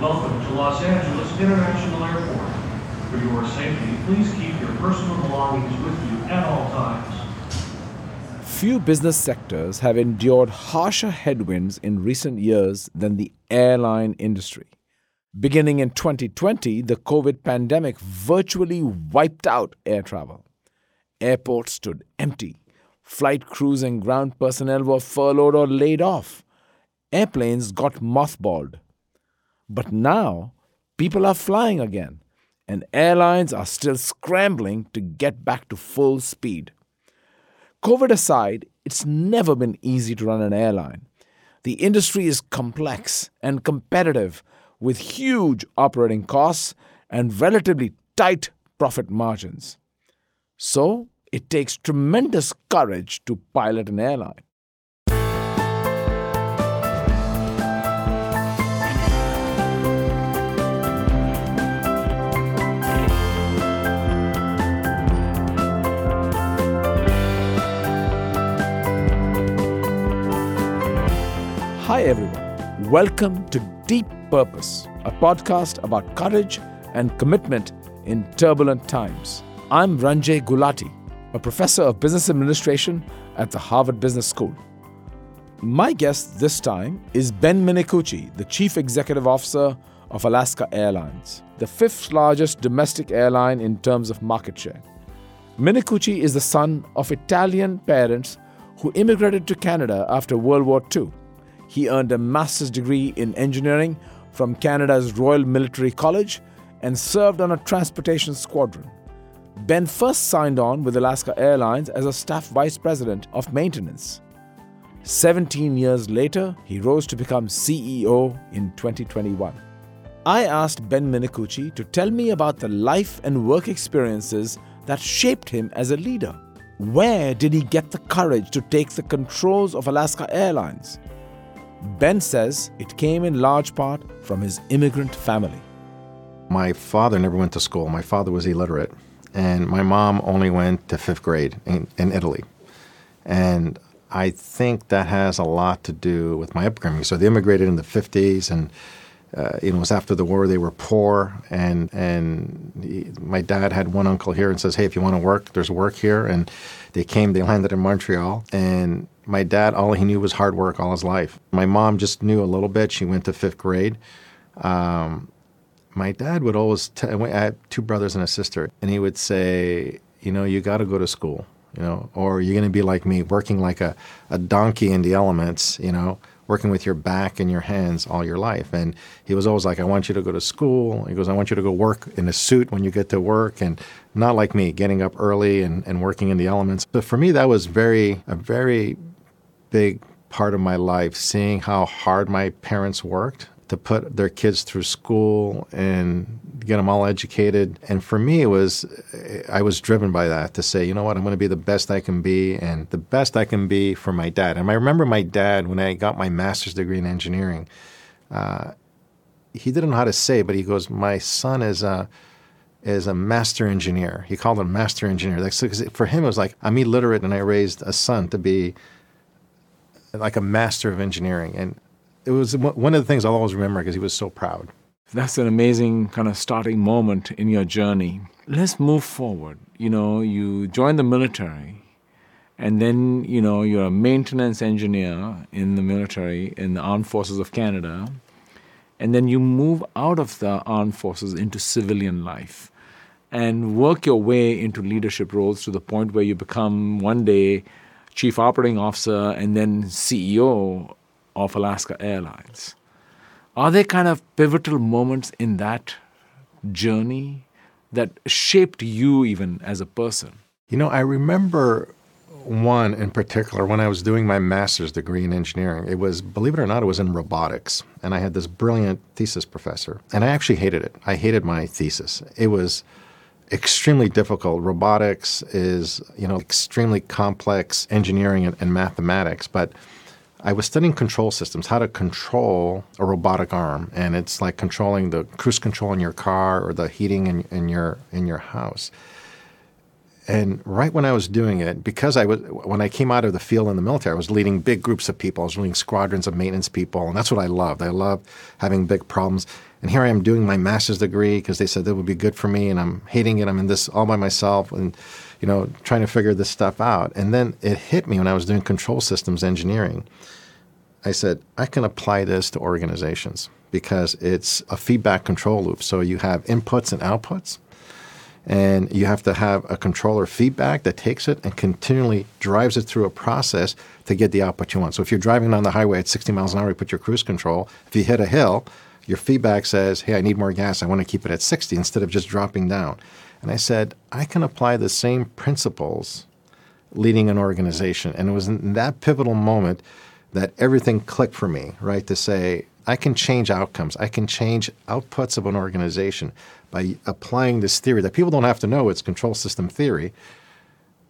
Welcome to Los Angeles International Airport. For your safety, please keep your personal belongings with you at all times. Few business sectors have endured harsher headwinds in recent years than the airline industry. Beginning in 2020, the COVID pandemic virtually wiped out air travel. Airports stood empty. Flight crews and ground personnel were furloughed or laid off. Airplanes got mothballed. But now, people are flying again, and airlines are still scrambling to get back to full speed. COVID aside, it's never been easy to run an airline. The industry is complex and competitive with huge operating costs and relatively tight profit margins. So, it takes tremendous courage to pilot an airline. Hi, everyone. Welcome to Deep Purpose, a podcast about courage and commitment in turbulent times. I'm Ranjay Gulati, a professor of business administration at the Harvard Business School. My guest this time is Ben Minicucci, the chief executive officer of Alaska Airlines, the fifth largest domestic airline in terms of market share. Minicucci is the son of Italian parents who immigrated to Canada after World War II. He earned a master's degree in engineering from Canada's Royal Military College and served on a transportation squadron. Ben first signed on with Alaska Airlines as a staff vice president of maintenance. 17 years later, he rose to become CEO in 2021. I asked Ben Minicucci to tell me about the life and work experiences that shaped him as a leader. Where did he get the courage to take the controls of Alaska Airlines? Ben says it came in large part from his immigrant family. My father never went to school. My father was illiterate, and my mom only went to fifth grade in, in Italy. And I think that has a lot to do with my upbringing. So they immigrated in the 50s, and uh, it was after the war. They were poor, and and he, my dad had one uncle here and says, "Hey, if you want to work, there's work here." And they came. They landed in Montreal, and my dad, all he knew was hard work all his life. My mom just knew a little bit. She went to fifth grade. Um, my dad would always tell, I had two brothers and a sister, and he would say, you know, you got to go to school, you know, or you're going to be like me, working like a, a donkey in the elements, you know, working with your back and your hands all your life. And he was always like, I want you to go to school. He goes, I want you to go work in a suit when you get to work. And not like me, getting up early and, and working in the elements. But for me, that was very, a very big part of my life, seeing how hard my parents worked to put their kids through school and get them all educated. And for me, it was, I was driven by that to say, you know what, I'm going to be the best I can be and the best I can be for my dad. And I remember my dad when I got my master's degree in engineering. Uh, he didn't know how to say, but he goes, "My son is a is a master engineer." He called him master engineer. So, for him, it was like I'm illiterate, and I raised a son to be like a master of engineering. And it was one of the things I'll always remember because he was so proud. That's an amazing kind of starting moment in your journey. Let's move forward. You know, you join the military, and then, you know, you're a maintenance engineer in the military, in the Armed Forces of Canada, and then you move out of the armed forces into civilian life and work your way into leadership roles to the point where you become one day chief operating officer, and then CEO of Alaska Airlines. Are there kind of pivotal moments in that journey that shaped you even as a person? You know, I remember one in particular when I was doing my master's degree in engineering. It was, believe it or not, it was in robotics. And I had this brilliant thesis professor. And I actually hated it. I hated my thesis. It was extremely difficult. Robotics is, you know, extremely complex engineering and, and, mathematics, but I was studying control systems, how to control a robotic arm, and it's like controlling the cruise control in your car or the heating in, in your in your house. And right when I was doing it, because I was when I came out of the field in the military, I was leading big groups of people. I was leading squadrons of maintenance people, and that's what I loved. I loved having big problems. And here I am doing my master's degree because they said that would be good for me, and I'm hating it. I'm in this all by myself, and you know, trying to figure this stuff out. And then it hit me when I was doing control systems engineering. I said, I can apply this to organizations because it's a feedback control loop. So you have inputs and outputs, and you have to have a controller feedback that takes it and continually drives it through a process to get the output you want. So if you're driving down the highway at 60 miles an hour, you put your cruise control. If you hit a hill, your feedback says, Hey, I need more gas. I want to keep it at 60 instead of just dropping down. And I said, I can apply the same principles leading an organization. And it was in that pivotal moment that everything clicked for me, right? To say, I can change outcomes, I can change outputs of an organization by applying this theory that people don't have to know it's control system theory,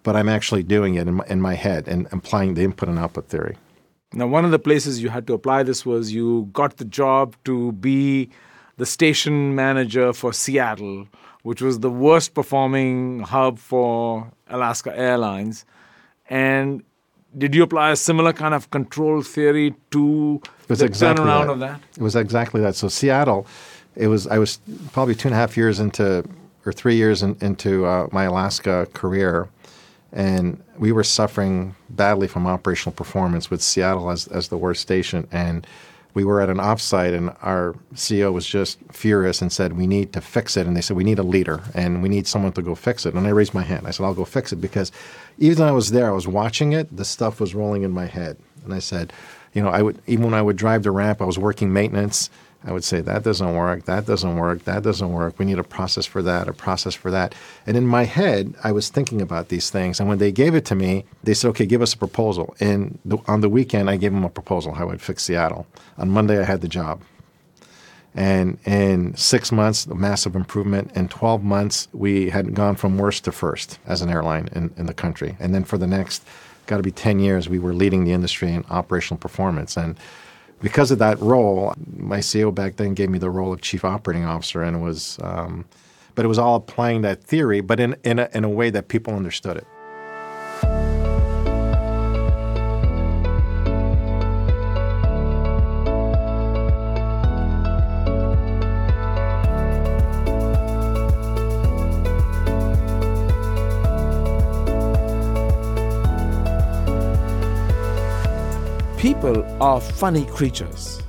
but I'm actually doing it in my, in my head and applying the input and output theory. Now, one of the places you had to apply this was you got the job to be the station manager for Seattle, which was the worst performing hub for Alaska Airlines. And did you apply a similar kind of control theory to the exactly turnaround that. of that? It was exactly that. So Seattle, it was I was probably two and a half years into or three years in, into uh, my Alaska career, and we were suffering badly from operational performance with Seattle as as the worst station and we were at an offsite and our CEO was just furious and said, We need to fix it. And they said, We need a leader and we need someone to go fix it. And I raised my hand. I said, I'll go fix it because even though I was there, I was watching it, the stuff was rolling in my head. And I said, You know, I would, even when I would drive the ramp, I was working maintenance. I would say, that doesn't work, that doesn't work, that doesn't work. We need a process for that, a process for that. And in my head, I was thinking about these things. And when they gave it to me, they said, okay, give us a proposal. And the, on the weekend, I gave them a proposal how I'd fix Seattle. On Monday, I had the job. And in six months, a massive improvement. In 12 months, we had gone from worst to first as an airline in, in the country. And then for the next, got to be 10 years, we were leading the industry in operational performance. And because of that role, my CEO back then gave me the role of chief operating officer, and it was, um, but it was all applying that theory, but in in a, in a way that people understood it. People are funny creatures.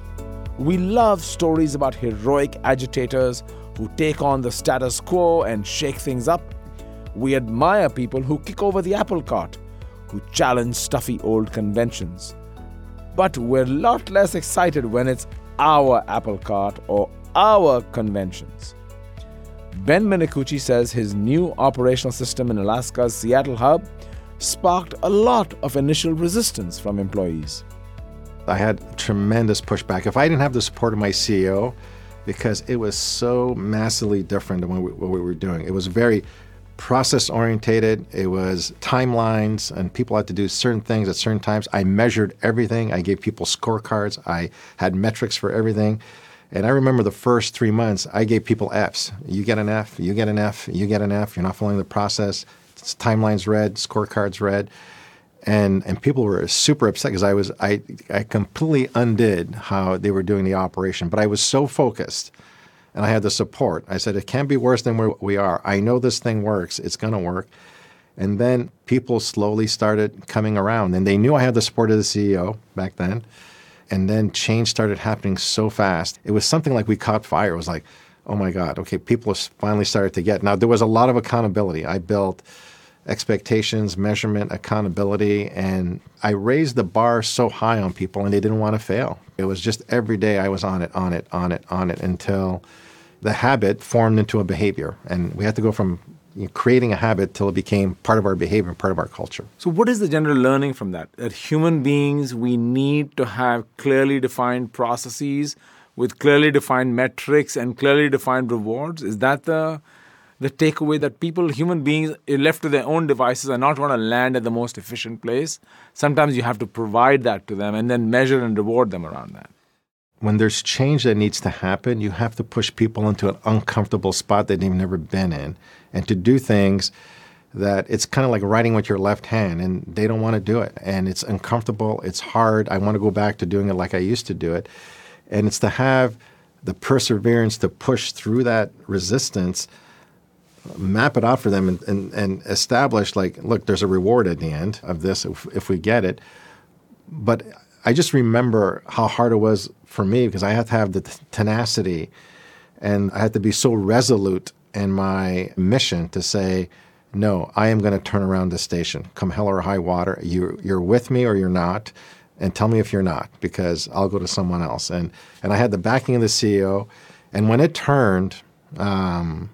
We love stories about heroic agitators who take on the status quo and shake things up. We admire people who kick over the apple cart, who challenge stuffy old conventions. But we're a lot less excited when it's our apple cart or our conventions. Ben Minicucci says his new operational system in Alaska's Seattle hub sparked a lot of initial resistance from employees. I had tremendous pushback. If I didn't have the support of my CEO, because it was so massively different than what we, what we were doing. It was very process orientated. It was timelines, and people had to do certain things at certain times. I measured everything. I gave people scorecards. I had metrics for everything. And I remember the first three months, I gave people Fs. You get an F, you get an F, you get an F. You're not following the process. It's timelines red, scorecards red and and people were super upset because I was I I completely undid how they were doing the operation, but I was so focused, and I had the support. I said it can't be worse than where we are. I know this thing works. It's going to work. And then people slowly started coming around, and they knew I had the support of the CEO back then. And then change started happening so fast. It was something like we caught fire. It was like, oh my God, okay, people finally started to get. Now there was a lot of accountability. I built expectations, measurement, accountability. And I raised the bar so high on people and they didn't want to fail. It was just every day I was on it, on it, on it, on it until the habit formed into a behavior. And we had to go from you know, creating a habit till it became part of our behavior, part of our culture. So, what is the general learning from that? That human beings, we need to have clearly defined processes with clearly defined metrics and clearly defined rewards. Is that the the takeaway that people, human beings, eh, left to their own devices, are not going to land at the most efficient place. Sometimes you have to provide that to them and then measure and reward them around that. When there's change that needs to happen, you have to push people into an uncomfortable spot that they've never been in and to do things that it's kind of like writing with your left hand and they don't want to do it and it's uncomfortable it's hard i want to go back to doing it like i used to do it and it's to have the perseverance to push through that resistance map it out for them and, and, and establish like look there's a reward at the end of this if, if we get it but i just remember how hard it was for me because i had to have the t- tenacity and i had to be so resolute in my mission to say no, I am going to turn around the station, come hell or high water. You, you're with me or you're not, and tell me if you're not, because I'll go to someone else. And and I had the backing of the CEO, and when it turned, um,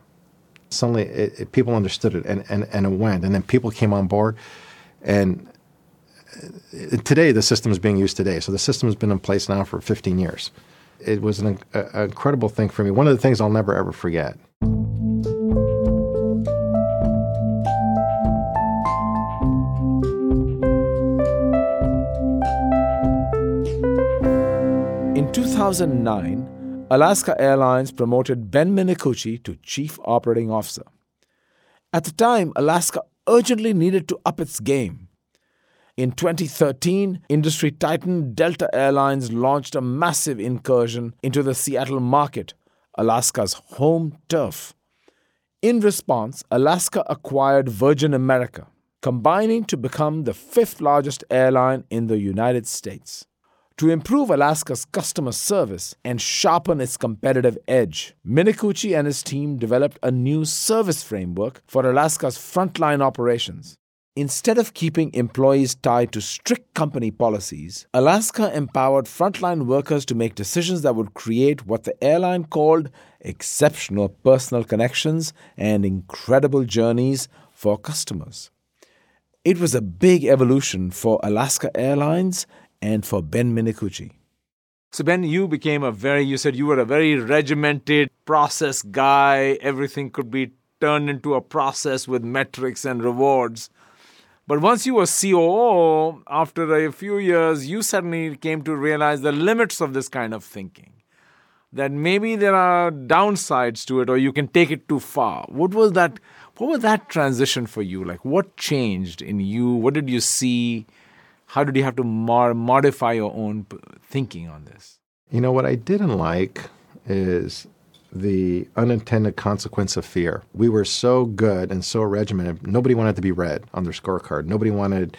suddenly it, it, people understood it, and, and and it went, and then people came on board, and uh, today the system is being used today. So the system has been in place now for 15 years. It was an, a, incredible thing for me. One of the things I'll never ever forget. In 2009, Alaska Airlines promoted Ben Minicucci to Chief Operating Officer. At the time, Alaska urgently needed to up its game. In 2013, industry titan Delta Airlines launched a massive incursion into the Seattle market, Alaska's home turf. In response, Alaska acquired Virgin America, combining to become the fifth largest airline in the United States. To improve Alaska's customer service and sharpen its competitive edge, Minicucci and his team developed a new service framework for Alaska's frontline operations. Instead of keeping employees tied to strict company policies, Alaska empowered frontline workers to make decisions that would create what the airline called exceptional personal connections and incredible journeys for customers. It was a big evolution for Alaska Airlines and for Ben Minicucci. So, Ben, you became a very, you said you were a very regimented process guy. Everything could be turned into a process with metrics and rewards. But once you were COO, after a few years, you suddenly came to realize the limits of this kind of thinking. That maybe there are downsides to it, or you can take it too far. What was that? What was that transition for you? Like, what changed in you? What did you see? How did you have to mod- modify your own thinking on this? You know, what I didn't like is the unintended consequence of fear. We were so good and so regimented. Nobody wanted to be red on their scorecard. Nobody wanted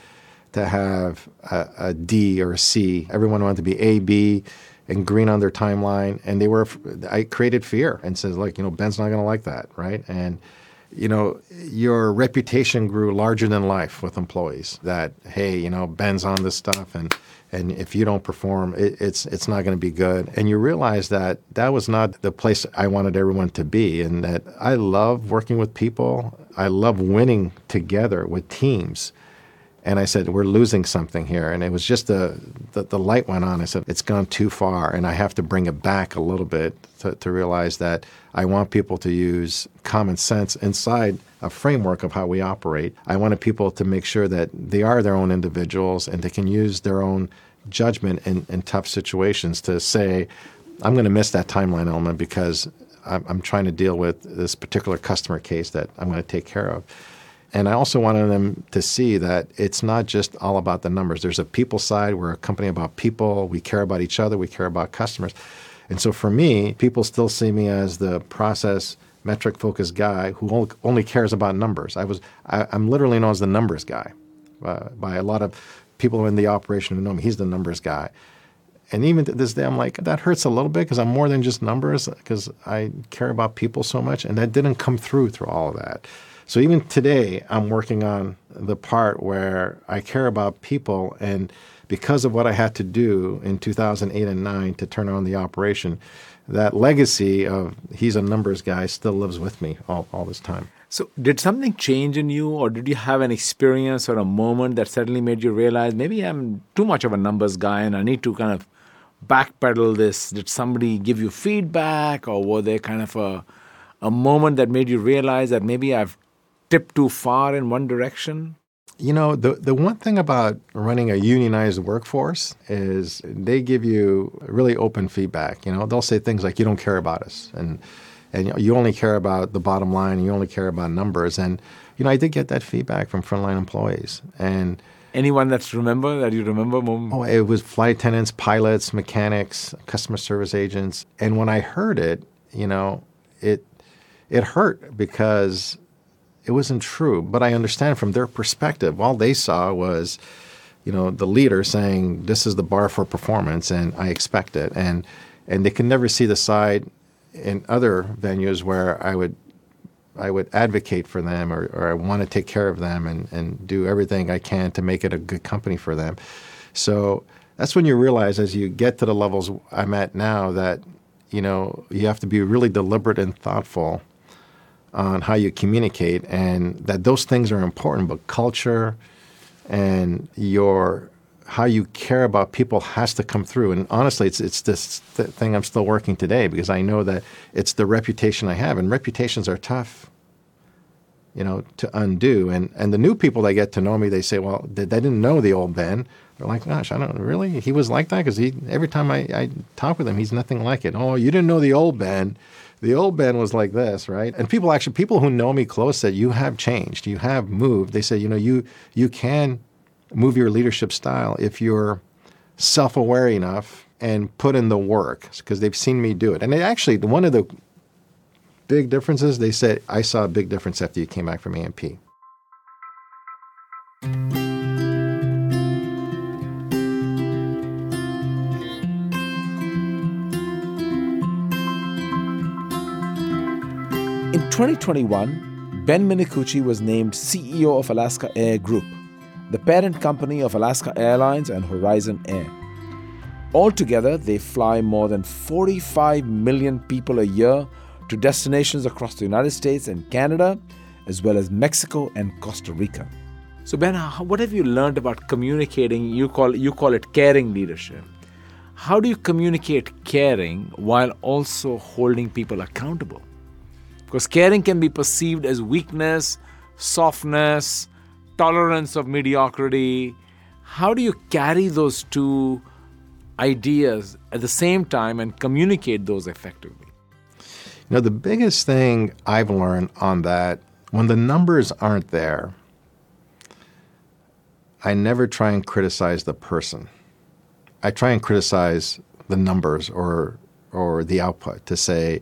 to have a, a D or a C. Everyone wanted to be A, B, and green on their timeline. And they were, I created fear and says, like, you know, Ben's not going to like that, right? And you know, your reputation grew larger than life with employees. That hey, you know, Ben's on this stuff, and and if you don't perform, it, it's it's not going to be good. And you realize that that was not the place I wanted everyone to be, and that I love working with people. I love winning together with teams. And I said, we're losing something here. And it was just the, the, the, light went on. I said, it's gone too far. And I have to bring it back a little bit to, to realize that I want people to use common sense inside a framework of how we operate. I wanted people to make sure that they are their own individuals and they can use their own judgment in, in tough situations to say, I'm going to miss that timeline element because I'm, I'm trying to deal with this particular customer case that I'm going to take care of. And I also wanted them to see that it's not just all about the numbers. There's a people side. We're a company about people. We care about each other. We care about customers. And so for me, people still see me as the process metric focused guy who only cares about numbers. I was I, am literally known as the numbers guy uh, by a lot of people in the operation who know me. He's the numbers guy. And even to this day, I'm like, that hurts a little bit because I'm more than just numbers because I care about people so much. And that didn't come through through all of that. So even today, I'm working on the part where I care about people, and because of what I had to do in 2008 and 9 to turn on the operation, that legacy of he's a numbers guy still lives with me all, all this time. So, did something change in you, or did you have an experience or a moment that suddenly made you realize maybe I'm too much of a numbers guy and I need to kind of backpedal this? Did somebody give you feedback, or were there kind of a, a moment that made you realize that maybe I've tip too far in one direction? You know, the, the one thing about running a unionized workforce is they give you really open feedback. You know, they'll say things like, you don't care about us. And, and you only care about the bottom line. You only care about numbers. And you know, I did get that feedback from frontline employees. And Anyone that's remember that you remember? Oh, it was flight attendants, pilots, mechanics, customer service agents. And when I heard it, you know, it it hurt because it wasn't true. But I understand from their perspective, all they saw was, you know, the leader saying, "This is the bar for performance, and I expect it." And and they can never see the side in other venues where I would I would advocate for them or, or I want to take care of them and, and do everything I can to make it a good company for them. So that's when you realize as you get to the levels I'm at now that, you know, you have to be really deliberate and thoughtful on how you communicate and that those things are important, but culture and your how you care about people has to come through. And honestly, it's it's this th- thing I'm still working today because I know that it's the reputation I have, and reputations are tough, you know, to undo. And and the new people that get to know me, they say, well, they, they didn't know the old Ben. They're like, gosh, I don't really. He was like that because he every time I, I talk with him, he's nothing like it. Oh, you didn't know the old Ben. The old Ben was like this, right? And people actually, people who know me close said, you have changed, you have moved. They say, you know, you you can move your leadership style if you're self-aware enough and put in the work because they've seen me do it. And actually, one of the big differences, they said, I saw a big difference after you came back from AMP. 2021, Ben Minicucci was named CEO of Alaska Air Group, the parent company of Alaska Airlines and Horizon Air. Altogether, they fly more than 45 million people a year to destinations across the United States and Canada, as well as Mexico and Costa Rica. So, Ben, what have you learned about communicating? You call you call it caring leadership. How do you communicate caring while also holding people accountable? Because caring can be perceived as weakness, softness, tolerance of mediocrity. How do you carry those two ideas at the same time and communicate those effectively? You know, the biggest thing I've learned on that, when the numbers aren't there, I never try and criticize the person. I try and criticize the numbers or or the output to say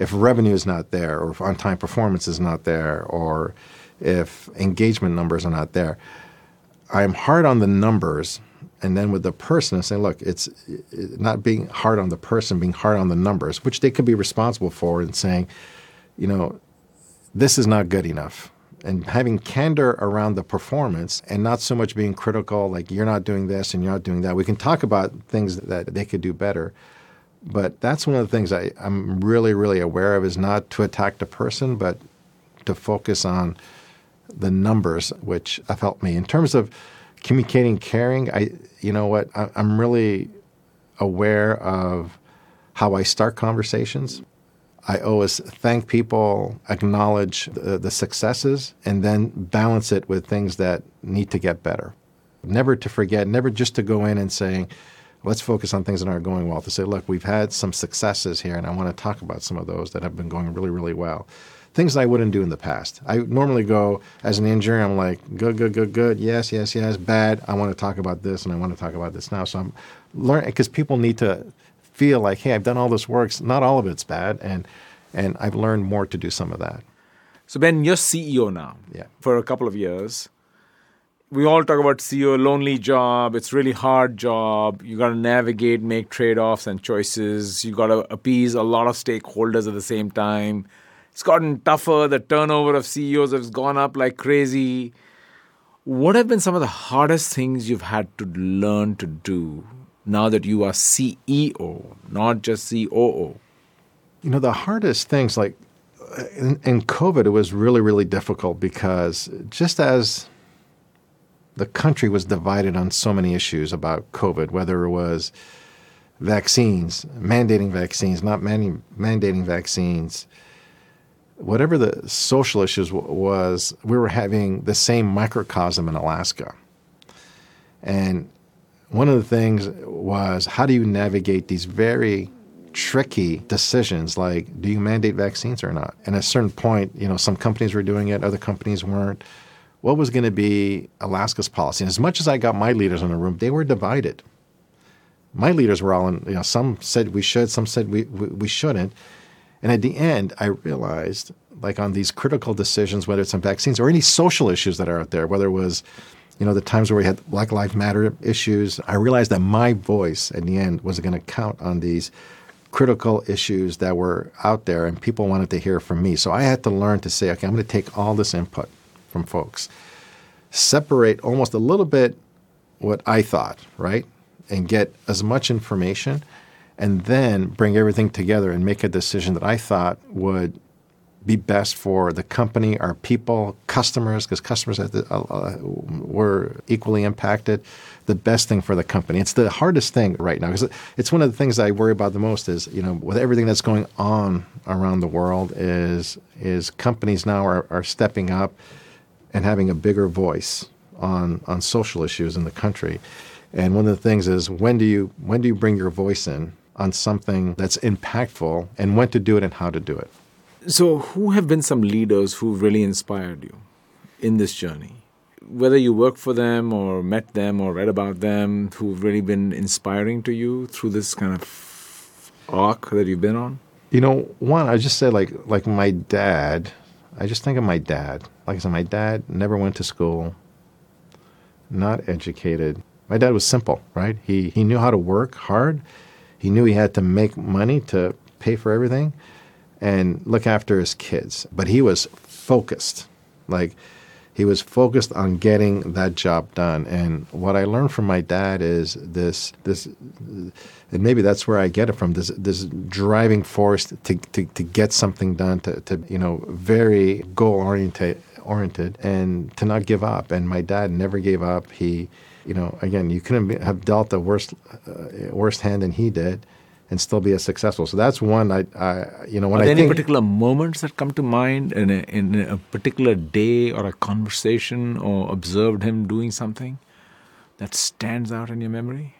if revenue is not there or if on-time performance is not there or if engagement numbers are not there. I'm hard on the numbers and then with the person and say, look, it's not being hard on the person, being hard on the numbers, which they could be responsible for, and saying, you know, this is not good enough. And having candor around the performance and not so much being critical, like you're not doing this and you're not doing that. We can talk about things that they could do better. But that's one of the things I, I'm really, really aware of is not to attack the person, but to focus on the numbers, which have helped me. In terms of communicating caring, I you know what, I, I'm really aware of how I start conversations. I always thank people, acknowledge the, the successes, and then balance it with things that need to get better. Never to forget, never just to go in and saying, let's focus on things that aren't going well. To say, look, we've had some successes here, and I want to talk about some of those that have been going really, really well. Things I wouldn't do in the past. I normally go as an engineer, I'm like, good, good, good, good, yes, yes, yes, bad. I want to talk about this, and I want to talk about this now. So I'm learning because people need to feel like, hey, I've done all this work. Not all of it's bad, and and I've learned more to do some of that. So, Ben, you're CEO now Yeah. for a couple of years. We all talk about CEO, lonely job. It's really hard job. You got to navigate, make trade offs and choices. You got to appease a lot of stakeholders at the same time. It's gotten tougher. The turnover of CEOs has gone up like crazy. What have been some of the hardest things you've had to learn to do now that you are CEO, not just COO? You know, the hardest things like in, in COVID, it was really, really difficult because just as the country was divided on so many issues about COVID, whether it was vaccines, mandating vaccines, not mandating vaccines, whatever the social issues w- was, we were having the same microcosm in Alaska. And one of the things was how do you navigate these very tricky decisions like do you mandate vaccines or not? And at a certain point, you know, some companies were doing it, other companies weren't. What was going to be Alaska's policy? And as much as I got my leaders in the room, they were divided. My leaders were all in, you know, some said we should, some said we, we, we shouldn't. And at the end, I realized, like on these critical decisions, whether it's on vaccines or any social issues that are out there, whether it was, you know, the times where we had Black Lives Matter issues, I realized that my voice at the end was going to count on these critical issues that were out there and people wanted to hear from me. So I had to learn to say, okay, I'm going to take all this input from folks, separate almost a little bit what I thought, right? And get as much information and then bring everything together and make a decision that I thought would be best for the company, our people, customers, because customers uh, uh, were equally impacted. The best thing for the company. It's the hardest thing right now because it's one of the things I worry about the most. Is you know with everything that's going on around the world, is is companies now are, are stepping up and having a bigger voice on on social issues in the country. And one of the things is when do you when do you bring your voice in on something that's impactful and when to do it and how to do it. So, who have been some leaders who really inspired you in this journey? Whether you worked for them or met them or read about them, who've really been inspiring to you through this kind of arc that you've been on? You know, one, I just say like like my dad. I just think of my dad. Like I said, my dad never went to school, not educated. My dad was simple, right? He he knew how to work hard. He knew he had to make money to pay for everything and look after his kids. But he was focused. Like he was focused on getting that job done. And what I learned from my dad is this this and maybe that's where I get it from, this this driving force to to, to get something done, to, to you know, very goal oriented oriented and to not give up. And my dad never gave up. He you know, again, you couldn't have dealt a worse, uh, worse hand than he did and still be as successful. So that's one. I, I you know, when Are there I any think, particular moments that come to mind in a, in a particular day or a conversation or observed him doing something that stands out in your memory?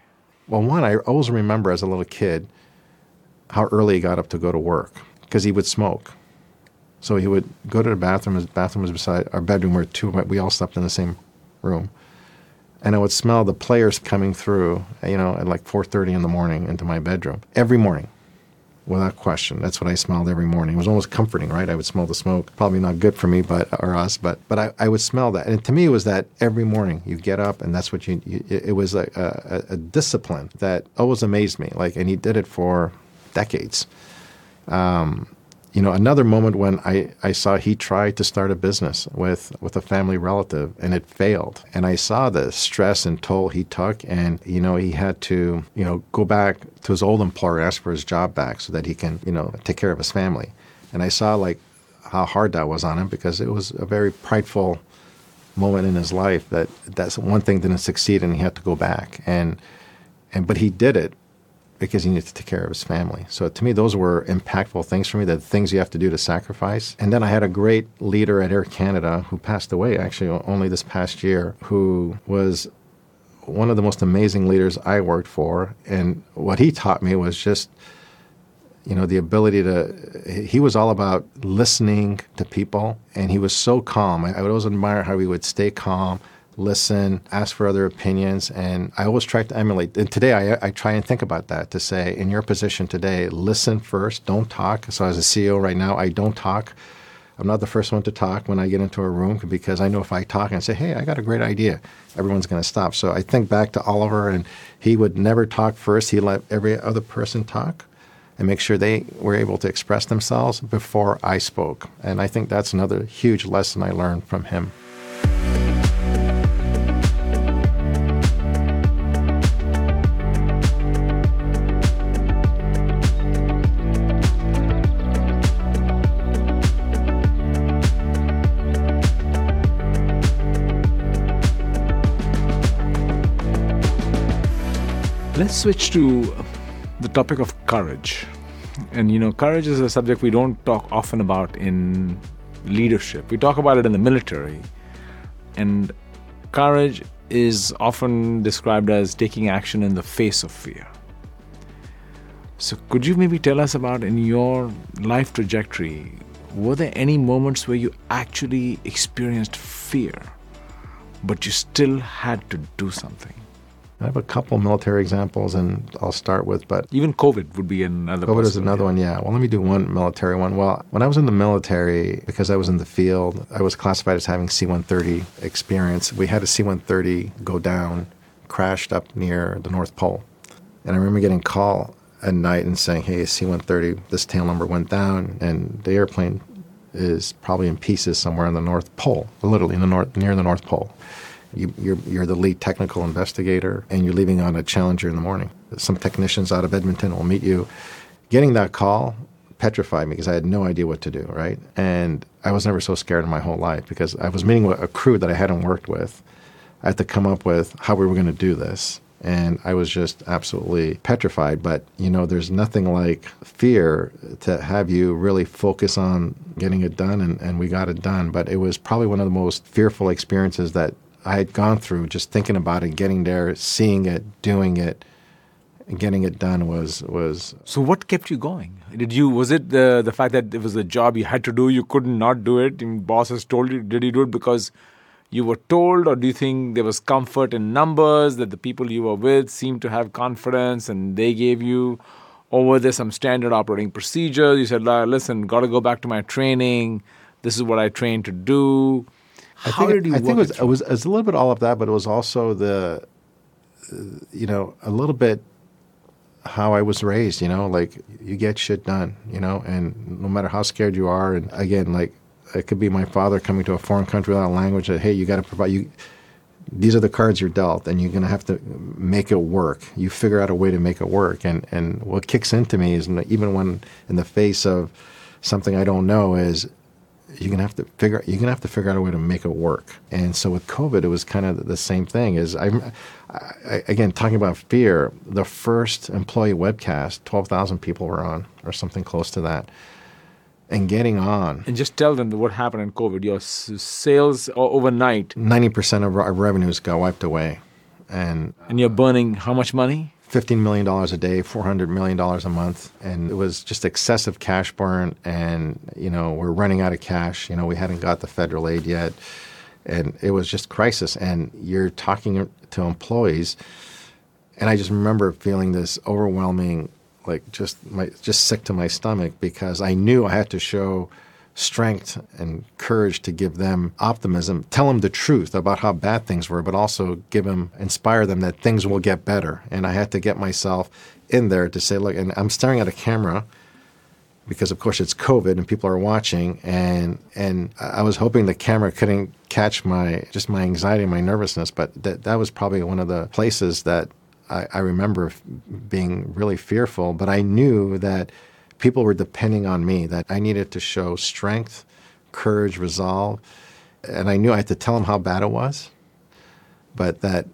Well, one I always remember as a little kid how early he got up to go to work because he would smoke. So he would go to the bathroom. His bathroom was beside our bedroom, where two we all slept in the same room and I would smell the Player's coming through, you know, at like 4:30 in the morning into my bedroom every morning, without question. That's what I smelled every morning. It was almost comforting, right? I would smell the smoke. Probably not good for me, but or us, but but I, I would smell that, and to me, it was that every morning you get up, and that's what you. you it was a, a, a discipline that always amazed me. Like, and he did it for decades. Um, you know, another moment when I, I saw he tried to start a business with, with a family relative and it failed. And I saw the stress and toll he took. And, you know, he had to, you know, go back to his old employer, ask for his job back so that he can, you know, take care of his family. And I saw like how hard that was on him because it was a very prideful moment in his life that that's one thing didn't succeed and he had to go back. And, and, but he did it because he needed to take care of his family. So to me, those were impactful things for me, the things you have to do to sacrifice. And then I had a great leader at Air Canada who passed away actually only this past year, who was one of the most amazing leaders I worked for. And what he taught me was just, you know, the ability to, he was all about listening to people and he was so calm. I, I would always admire how he would stay calm listen, ask for other opinions, and I always try to emulate. And today, I, I try and think about that to say, in your position today, listen first, don't talk. So, as a CEO right now, I don't talk. I'm not the first one to talk when I get into a room because I know if I talk and say, "Hey, I got a great idea," everyone's going to stop. So I think back to Oliver, and he would never talk first. He let every other person talk and make sure they were able to express themselves before I spoke. And I think that's another huge lesson I learned from him. Let's switch to the topic of courage. And you know, courage is a subject we don't talk often about in leadership. We talk about it in the military. And courage is often described as taking action in the face of fear. So, could you maybe tell us about in your life trajectory, were there any moments where you actually experienced fear, but you still had to do something? I have a couple military examples, and I'll start with, but Even COVID would be another. COVID is another one, yeah. Well, let me do one military one. Well, when I was in the military, because I was in the field, I was classified as having C 130 experience. We had a C 130 go down, crashed up near the North Pole. And I remember getting a call at night and saying, hey, C 130, this tail number went down, and the airplane is probably in pieces somewhere on the North Pole, literally in the north, near the North Pole. You, you're, you're the lead technical investigator, and you're leaving on a Challenger in the morning. Some technicians out of Edmonton will meet you. Getting that call petrified me because I had no idea what to do, right? And I was never so scared in my whole life because I was meeting with a crew that I hadn't worked with. I had to come up with how we were going to do this. And I was just absolutely petrified. But, you know, there's nothing like fear to have you really focus on getting it done. And, and we got it done. But it was probably one of the most fearful experiences that I had gone through just thinking about it, getting there, seeing it, doing it, getting it done was was So, what kept you going? Did you was it the the fact that it was a job you had to do, you couldn't not do it, and bosses told you? Did you do it because you were told, or do you think there was comfort in numbers that the people you were with seemed to have confidence and they gave you, or were there some standard operating procedures? You said, "Listen, got to go back to my training. This is what I trained to do." How think, did you I think it was, it it was it was a little bit all of that, but it was also the, uh, you know, a little bit how I was raised. You know, like you get shit done. You know, and no matter how scared you are, and again, like it could be my father coming to a foreign country without a language. That hey, you got to provide you. These are the cards you're dealt, and you're going to have to make it work. You figure out a way to make it work, and and what kicks into me is even when in the face of something I don't know is you're gonna have to figure you're gonna have to figure out a way to make it work. And so with COVID, it was kind of the same thing. Is I, I again talking about fear. The first employee webcast, twelve thousand people were on, or something close to that, and getting on. And just tell them what happened in COVID. Your s- sales overnight, Ninety percent of our revenues got wiped away, and and you're burning how much money? $15 million a day, $400 million a month. And it was just excessive cash burn. And, you know, we're running out of cash. You know, we hadn't got the federal aid yet. And it was just crisis. And you're talking to employees. And I just remember feeling this overwhelming, like just my, just sick to my stomach because I knew I had to show strength and courage to give them optimism, tell them the truth about how bad things were, but also give them, inspire them that things will get better. And I had to get myself in there to say, look, and I'm staring at a camera because of course it's COVID and people are watching, and and I was hoping the camera couldn't catch my just my anxiety and my nervousness, but that that was probably one of the places that I, I remember being really fearful. But I knew that people were depending on me, that I needed to show strength, courage, resolve, and I knew I had to tell them how bad it was, but that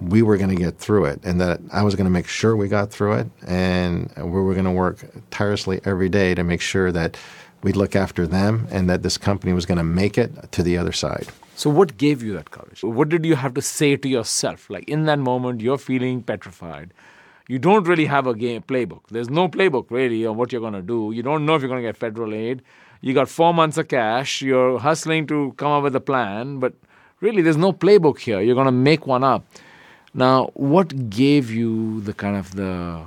we were going to get through it and that I was going to make sure we got through it and we were going to work tirelessly every day to make sure that we'd look after them and that this company was going to make it to the other side. So, what gave you that courage? What did you have to say to yourself? Like in that moment, you're feeling petrified. You don't really have a game playbook. There's no playbook really on what you're going to do. You don't know if you're going to get federal aid. You got four months of cash. You're hustling to come up with a plan, but really, there's no playbook here. You're going to make one up. Now, what gave you the kind of the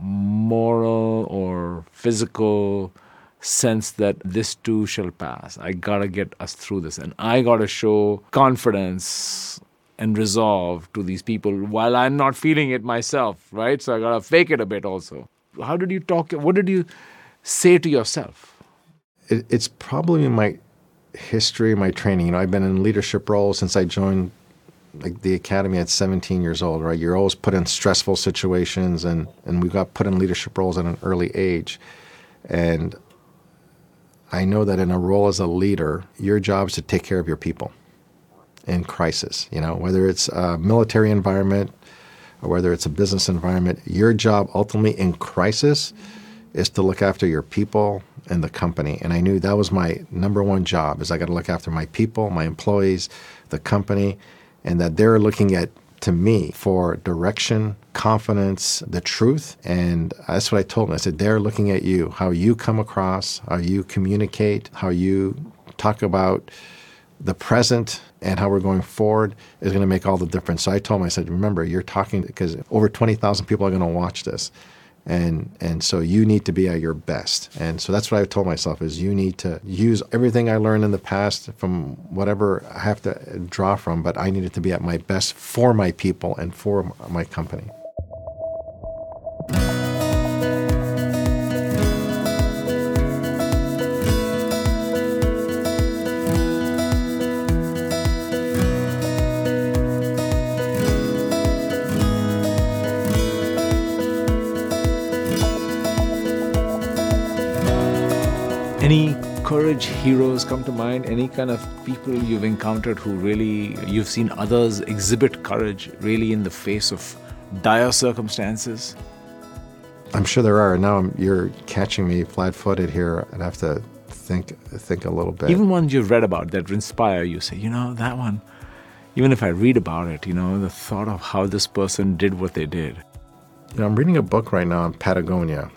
moral or physical sense that this too shall pass. I gotta get us through this, and I gotta show confidence and resolve to these people while I'm not feeling it myself, right? So I gotta fake it a bit also. How did you talk? What did you say to yourself? It, it's probably my history, my training. You know, I've been in leadership roles since I joined like the academy at 17 years old, right? You're always put in stressful situations, and and we got put in leadership roles at an early age, and I know that in a role as a leader, your job is to take care of your people in crisis. You know, whether it's a military environment or whether it's a business environment, your job ultimately in crisis is to look after your people and the company. And I knew that was my number one job is I got to look after my people, my employees, the company, and that they're looking at to me for direction, confidence, the truth. And that's what I told them. I said, they're looking at you, how you come across, how you communicate, how you talk about the present and how we're going forward is going to make all the difference. So I told him, I said, remember, you're talking because over 20,000 people are going to watch this. And, and so you need to be at your best. And so that's what I told myself is you need to use everything I learned in the past from whatever I have to draw from, but I needed to be at my best for my people and for my company. Any courage heroes come to mind? Any kind of people you've encountered who really, you've seen others exhibit courage really in the face of dire circumstances? I'm sure there are. Now I'm, you're catching me flat-footed here. I'd have to think think a little bit. Even ones you've read about that inspire you, say, you know, that one, even if I read about it, you know, the thought of how this person did what they did. You know, I'm reading a book right now on Patagonia,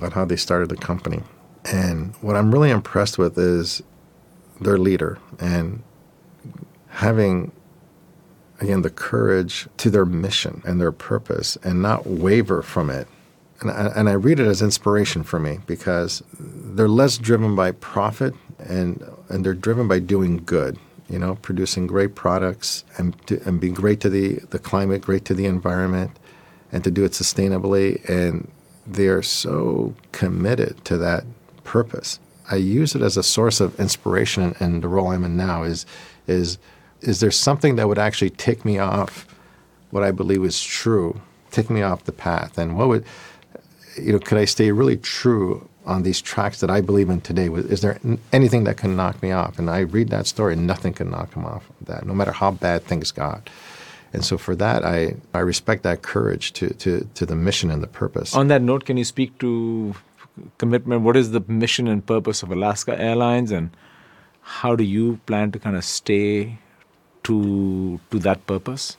on how they started the company. And what I'm really impressed with is their leader and having, again, the courage to their mission and their purpose and not waver from it. And I, and I read it as inspiration for me because they're less driven by profit and, and they're driven by doing good, you know, producing great products and, to, and being great to the, the climate, great to the environment, and to do it sustainably. And they are so committed to that purpose. I use it as a source of inspiration in the role I'm in now. Is is is there something that would actually take me off what I believe is true, take me off the path, and what would you know? Could I stay really true on these tracks that I believe in today? Is there anything that can knock me off? And I read that story, and nothing can knock him off of that, no matter how bad things got. And so for that, I, I respect that courage to, to, to the mission and the purpose. On that note, can you speak to commitment? What is the mission and purpose of Alaska Airlines, and how do you plan to kind of stay to to that purpose?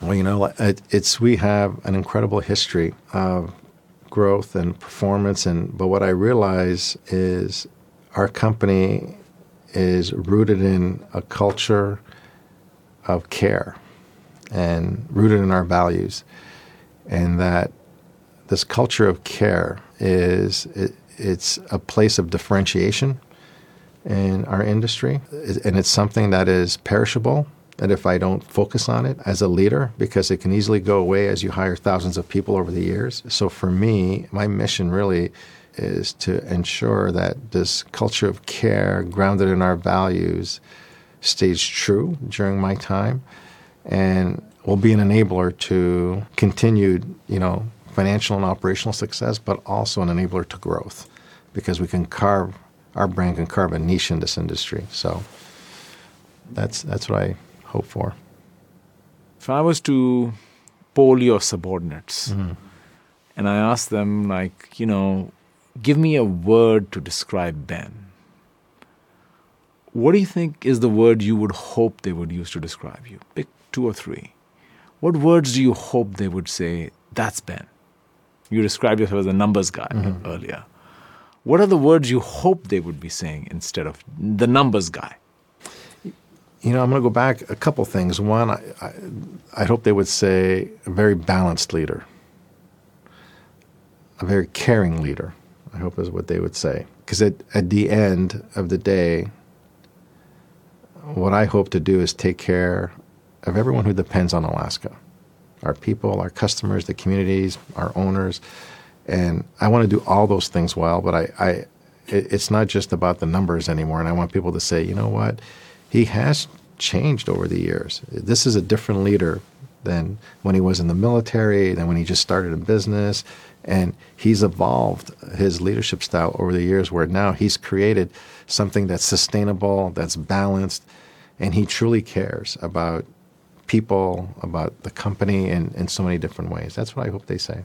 Well, you know, it, it's we have an incredible history of growth and performance, and but what I realize is our company is rooted in a culture of care and rooted in our values, and that this culture of care is it, it's a place of differentiation in our industry, and it's something that is perishable. And if I don't focus on it as a leader, because it can easily go away as you hire thousands of people over the years. So for me, my mission really is to ensure that this culture of care, grounded in our values, stays true during my time, and will be an enabler to continued, you know, financial and operational success, but also an enabler to growth because we can carve our brand can carve a niche in this industry. So that's that's what I hope for. If I was to poll your subordinates mm-hmm. and I ask them like, you know, give me a word to describe Ben. What do you think is the word you would hope they would use to describe you? Pick two or three. What words do you hope they would say, that's Ben? You described yourself as a numbers guy mm-hmm. earlier. What are the words you hope they would be saying instead of the numbers guy? You know, I'm going to go back a couple things. One, I, I, I hope they would say a very balanced leader, a very caring leader. I hope is what they would say. Because at, at the end of the day, what I hope to do is take care of everyone who depends on Alaska our people, our customers, the communities, our owners. And I want to do all those things well, but I, I it, it's not just about the numbers anymore. And I want people to say, you know what, he has changed over the years. This is a different leader than when he was in the military, than when he just started a business. And he's evolved his leadership style over the years where now he's created something that's sustainable, that's balanced, and he truly cares about people, about the company in, in so many different ways. That's what I hope they say.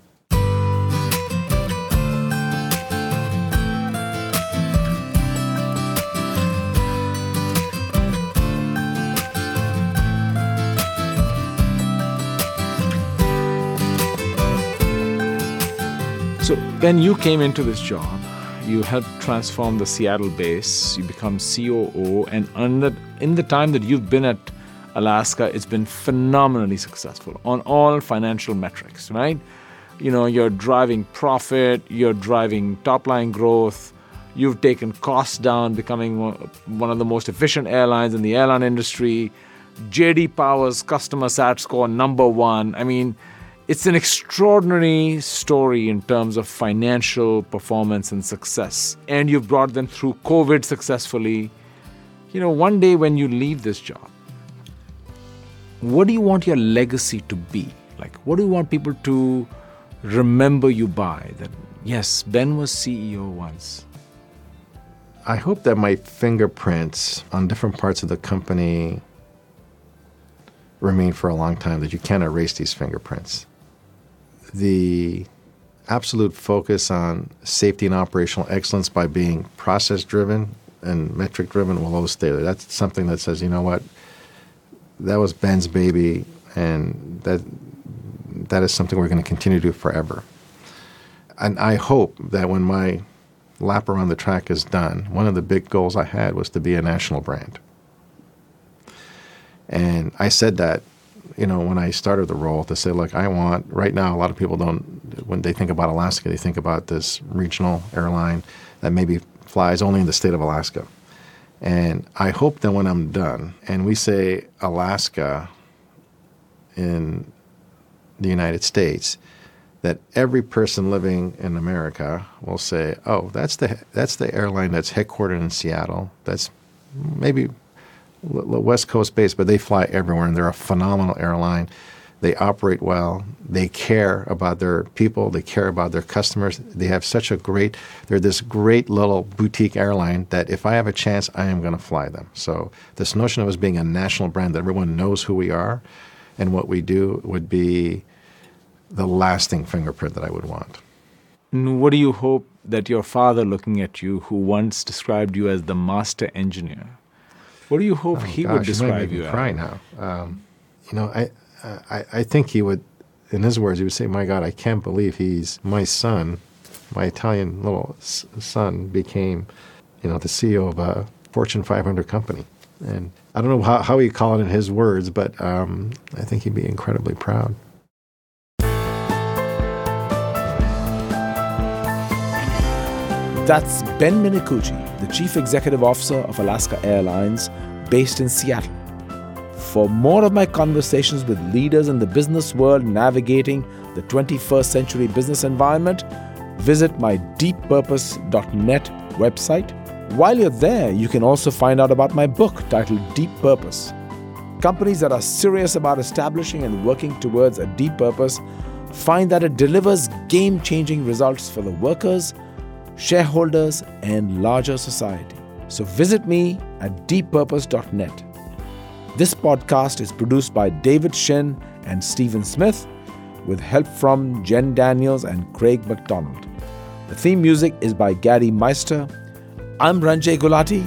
So, Ben, you came into this job. You helped transform the Seattle base. You become COO. And under in the time that you've been at Alaska, it's been phenomenally successful on all financial metrics, right? You know, you're driving profit, you're driving top line growth, you've taken costs down, becoming one of the most efficient airlines in the airline industry. JD Power's customer sat score number one. I mean, it's an extraordinary story in terms of financial performance and success. And you've brought them through COVID successfully. You know, one day when you leave this job, what do you want your legacy to be? Like, what do you want people to remember you by? That, yes, Ben was CEO once. I hope that my fingerprints on different parts of the company remain for a long time, that you can't erase these fingerprints. The absolute focus on safety and operational excellence by being process driven and metric driven will always stay there. That's something that says, you know what, that was Ben's baby, and that that is something we're going to continue to do forever. And I hope that when my lap around the track is done, one of the big goals I had was to be a national brand. And I said that, you know, when I started the role to say, look, I want, right now, a lot of people don't, when they think about Alaska, they think about this regional airline that maybe flies only in the state of Alaska. And I hope that when I'm done and we say Alaska in the United States, that every person living in America will say, "Oh, that's the that's the airline that's headquartered in Seattle. That's maybe West Coast based, but they fly everywhere, and they're a phenomenal airline. They operate well. They care about their people. They care about their customers. They have such a great, they're this great little boutique airline that if I have a chance, I am going to fly them. So, this notion of us being a national brand that everyone knows who we are and what we do would be the lasting fingerprint that I would want. What do you hope that your father, looking at you, who once described you as the master engineer, what do you hope oh, he gosh, would describe you, you as? Cry now. Um, you know, I, I, I think he would, in his words, he would say, "My God, I can't believe he's my son, my Italian little son became, you know, the CEO of a Fortune 500 company." And I don't know how, how he'd call it in his words, but um, I think he'd be incredibly proud. That's Ben Minicucci, the Chief Executive Officer of Alaska Airlines, based in Seattle. For more of my conversations with leaders in the business world navigating the 21st century business environment, visit my deeppurpose.net website. While you're there, you can also find out about my book titled Deep Purpose. Companies that are serious about establishing and working towards a deep purpose find that it delivers game changing results for the workers, shareholders, and larger society. So visit me at deeppurpose.net. This podcast is produced by David Shin and Stephen Smith with help from Jen Daniels and Craig McDonald. The theme music is by Gary Meister. I'm Ranjay Gulati.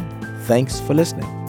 Thanks for listening.